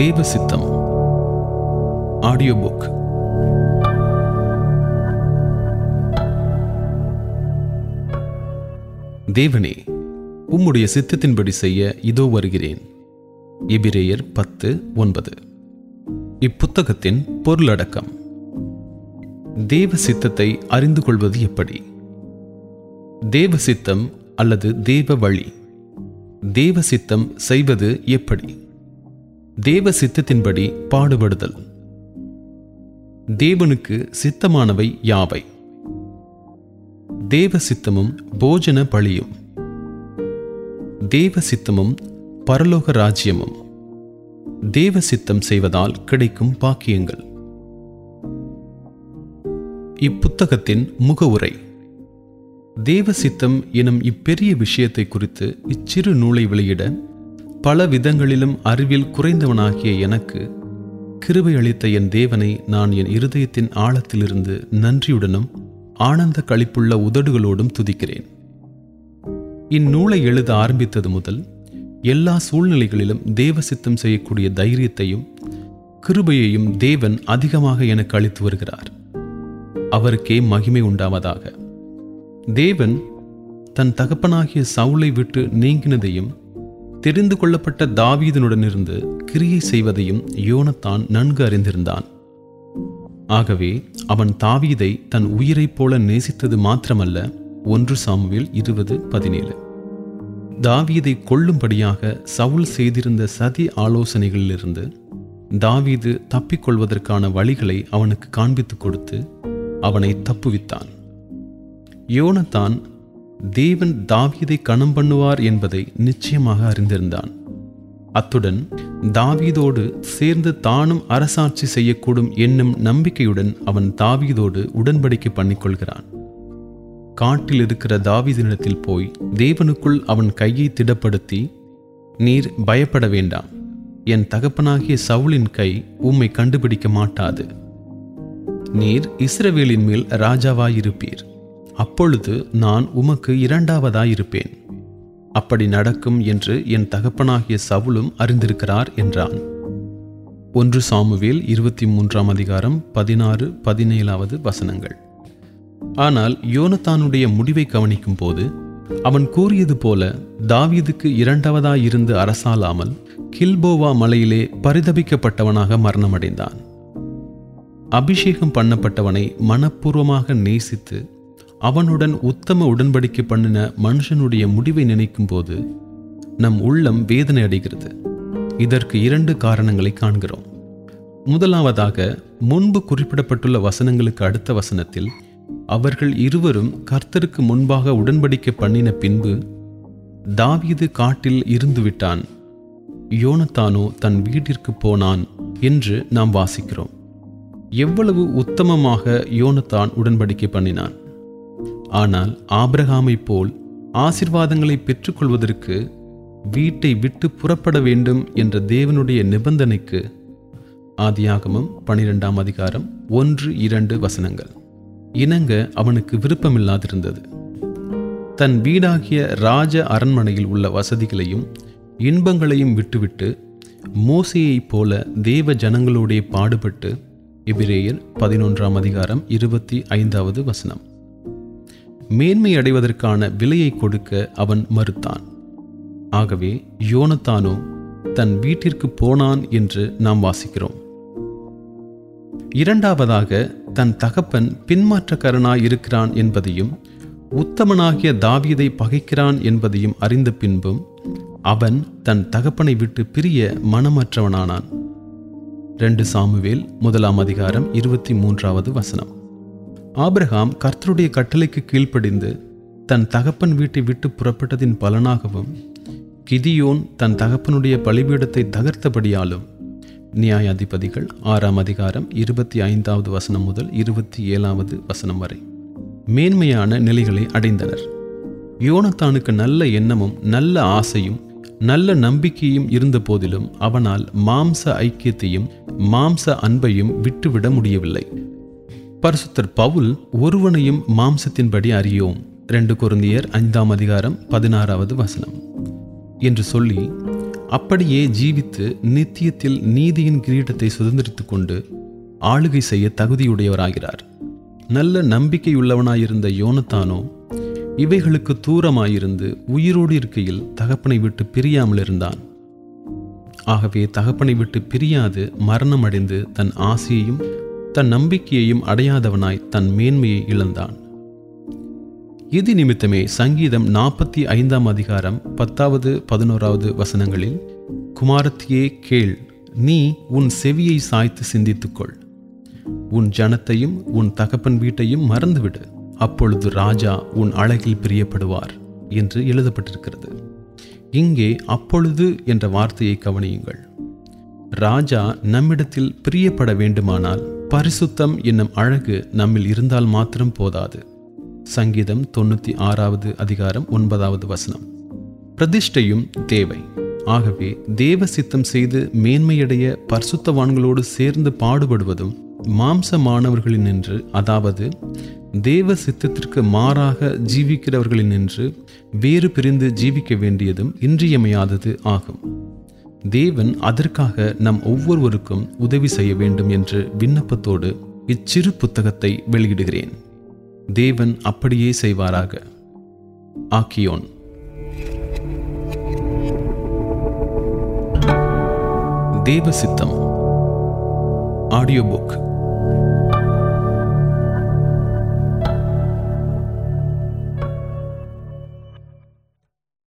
தேவ சித்தம் audio book தேவனே உம்முடைய சித்தத்தின்படி செய்ய இதோ வருகிறேன். எபிரேயர் பத்து ஒன்பது. இப்புத்தகத்தின் பொருளடக்கம். தேவ சித்தத்தை அறிந்து கொள்வது எப்படி? தேவ சித்தம் அல்லது தேவ வழி? தேவ சித்தம் செய்வது எப்படி? தேவ சித்தத்தின்படி பாடுபடுதல். தேவனுக்கு சித்தமானவை யாவை? தேவ சித்தமும் போஜன பழியும். தேவ சித்தமும் பரலோக ராஜ்யமும். தேவ சித்தம் செய்வதால் கிடைக்கும் பாக்கியங்கள். இப்புத்தகத்தின் முகவுரை தேவ சித்தம் எனும் இப்பெரிய விஷயத்தை குறித்து இச்சிறு நூலை வெளியிட பல விதங்களிலும் அறிவில் குறைந்தவனாகிய எனக்கு கிருபை அளித்த என் தேவனை நான் என் இருதயத்தின் ஆழத்திலிருந்து நன்றியுடனும் ஆனந்த களிப்புள்ள உதடுகளோடும் துதிக்கிறேன். இந்நூலை எழுத ஆரம்பித்தது முதல் எல்லா சூழ்நிலைகளிலும் தேவ சித்தம் செய்யக்கூடிய தைரியத்தையும் கிருபையையும் தேவன் அதிகமாக எனக்கு அளித்து வருகிறார். அவருக்கே மகிமை உண்டாவதாக. தேவன் தன் தகப்பனாகிய சவுளை விட்டு நீங்கினதையும் தெரிந்து கொள்ளப்பட்ட தாவீதனுடனிருந்து கிரியை செய்வதையும் யோனத்தான் நன்கு அறிந்திருந்தான். ஆகவே அவன் தாவீதை தன் உயிரைப் போல நேசித்தது மாத்திரமல்ல ஒன்று சாமுவேல் இருபது பதினேழு. தாவீதை கொல்லும்படியாக சவுல் செய்திருந்த சதி ஆலோசனைகளிலிருந்து தாவீது தப்பிக்கொள்வதற்கான வழிகளை அவனுக்கு காண்பித்துக் கொடுத்து அவனை தப்புவித்தான். யோனத்தான் தேவன் தாவீதை கணம் பண்ணுவார் என்பதை நிச்சயமாக அறிந்திருந்தான். அத்துடன் தாவீதோடு சேர்ந்து தானும் அரசாட்சி செய்யக்கூடும் என்னும் நம்பிக்கையுடன் அவன் தாவீதோடு உடன்படிக்கை பண்ணிக்கொள்கிறான். காட்டில் இருக்கிற தாவீதினிடத்தில் போய் தேவனுக்குள் அவன் கையை திடப்படுத்தி நீர் பயப்பட வேண்டாம். என் தகப்பனாகிய சவுளின் கை உம்மை கண்டுபிடிக்க மாட்டாது. நீர் இஸ்ரவேலின் மேல் ராஜாவாயிருப்பீர். அப்பொழுது நான் உமக்கு இரண்டாவதாயிருப்பேன். அப்படி நடக்கும் என்று என் தகப்பனாகிய சவுலும் அறிந்திருக்கிறார் என்றான். ஒன்று சாமுவேல் இருபத்தி மூன்றாம் அதிகாரம் பதினாறு பதினேழாவது வசனங்கள். ஆனால் யோனத்தானுடைய முடிவை கவனிக்கும் போது அவன் கூறியது போல தாவீதுக்கு இரண்டாவதாயிருந்து அரசாலாமல் கில்போவா மலையிலே பரிதபிக்கப்பட்டவனாக மரணமடைந்தான். அபிஷேகம் பண்ணப்பட்டவனை மனப்பூர்வமாக நேசித்து அவனுடன் உத்தம உடன்படிக்கை பண்ணின மனுஷனுடைய முடிவை நினைக்கும் போது நம் உள்ளம் வேதனை அடைகிறது. இதற்கு இரண்டு காரணங்களை காண்கிறோம். முதலாவதாக முன்பு குறிப்பிடப்பட்டுள்ள வசனங்களுக்கு அடுத்த வசனத்தில் அவர்கள் இருவரும் கர்த்தருக்கு முன்பாக உடன்படிக்கை பண்ணின பின்பு தாவீது காட்டில் இருந்து விட்டான். யோனத்தானோ தன் வீட்டிற்கு போனான் என்று நாம் வாசிக்கிறோம். எவ்வளவு உத்தமமாக யோனத்தான் உடன்படிக்கை பண்ணினான். ஆனால் ஆபிரகாமை போல் ஆசிர்வாதங்களை பெற்றுக்கொள்வதற்கு வீட்டை விட்டு புறப்பட வேண்டும் என்ற தேவனுடைய நிபந்தனைக்கு ஆதியாகமம் பனிரெண்டாம் அதிகாரம் ஒன்று இரண்டு வசனங்கள். இணங்க அவனுக்கு விருப்பமில்லாதிருந்தது. தன் வீடாகிய ராஜ அரண்மனையில் உள்ள வசதிகளையும் இன்பங்களையும் விட்டுவிட்டு மோசையைப் போல தேவ ஜனங்களோடே பாடுபட்டு எபிரேயர் பதினொன்றாம் அதிகாரம் இருபத்தி ஐந்தாவது வசனம். மேன்மை அடைவதற்கான விலையை கொடுக்க அவன் மறுத்தான். ஆகவே யோனத்தானோ தன் வீட்டிற்கு போனான் என்று நாம் வாசிக்கிறோம். இரண்டாவதாக தன் தகப்பன் பின்மாற்றக்காரனாய் இருக்கிறான் என்பதையும் உத்தமனாகிய தாவீதை பகைக்கிறான் என்பதையும் அறிந்த பின்பும் அவன் தன் தகப்பனை விட்டு பிரிய மனமற்றவனானான். ரெண்டு சாமுவேல் முதலாம் அதிகாரம் இருபத்தி மூன்றாவது வசனம். ஆபிரகாம் கர்த்தருடைய கட்டளைக்கு கீழ்ப்படிந்து தன் தகப்பன் வீட்டை விட்டு புறப்பட்டதின் பலனாகவும் கிதியோன் தன் தகப்பனுடைய பலிபீடத்தை தகர்த்தபடியாலும் நியாயாதிபதிகள் ஆறாம் அதிகாரம் இருபத்தி ஐந்தாவது வசனம் முதல் இருபத்தி ஏழாவது வசனம் வரை மேன்மையான நிலைகளை அடைந்தனர். யோனத்தானுக்கு நல்ல எண்ணமும் நல்ல ஆசையும் நல்ல நம்பிக்கையும் இருந்த போதிலும் அவனால் மாம்ச ஐக்கியத்தையும் மாம்ச அன்பையும் விட்டுவிட முடியவில்லை. பரிசுத்தர் பவுல் ஒருவனையும் மாம்சத்தின்படி அறியோம். ரெண்டு குருந்தியர் ஐந்தாம் அதிகாரம் பதினாறாவது வசனம். என்று சொல்லி அப்படியே ஜீவித்து நித்தியத்தில் நீதியின் கிரீடத்தை சுதந்திரித்து கொண்டு ஆளுகை செய்ய தகுதியுடையவராகிறார். நல்ல நம்பிக்கையுள்ளவனாயிருந்த யோனத்தானோ இவைகளுக்கு தூரமாயிருந்து உயிரோடு இருக்கையில் தகப்பனை விட்டு பிரியாமல் இருந்தான். ஆகவே தகப்பனை விட்டு பிரியாது மரணமடைந்து தன் ஆசையையும் தன் நம்பிக்கையையும் அடையாதவனாய் தன் மேன்மையை இழந்தான். இது நிமித்தமே சங்கீதம் நாற்பத்தி ஐந்தாம் அதிகாரம் பத்தாவது பதினோராவது வசனங்களில் குமாரத்தியே கேள் நீ உன் செவியை சாய்த்து சிந்தித்துக்கொள். உன் ஜனத்தையும் உன் தகப்பன் வீட்டையும் மறந்துவிடு. அப்பொழுது ராஜா உன் அழகில் பிரியப்படுவார் என்று எழுதப்பட்டிருக்கிறது. இங்கே அப்பொழுது என்ற வார்த்தையை கவனியுங்கள். ராஜா நம்மிடத்தில் பிரியப்பட வேண்டுமானால் பரிசுத்தம் என்னும் அழகு நம்மில் இருந்தால் மாத்திரம் போதாது. சங்கீதம் தொண்ணூற்றி ஆறாவது அதிகாரம் ஒன்பதாவது வசனம். பிரதிஷ்டையும் தேவை. ஆகவே தேவ சித்தம் செய்து மேன்மையடைய பரிசுத்தவான்களோடு சேர்ந்து பாடுபடுவதும் மாம்சமானவர்களினின்று அதாவது தேவ சித்தத்திற்கு மாறாக ஜீவிக்கிறவர்களினின்று வேறு பிரிந்து ஜீவிக்க வேண்டியதும் இன்றியமையாதது ஆகும். தேவன் அதற்காக நம் ஒவ்வொருவருக்கும் உதவி செய்ய வேண்டும் என்று விண்ணப்பத்தோடு இச்சிறு புத்தகத்தை வெளியிடுகிறேன். தேவன் அப்படியே செய்வாராக. ஆக்கியோன். தேவ சித்தம். Audio book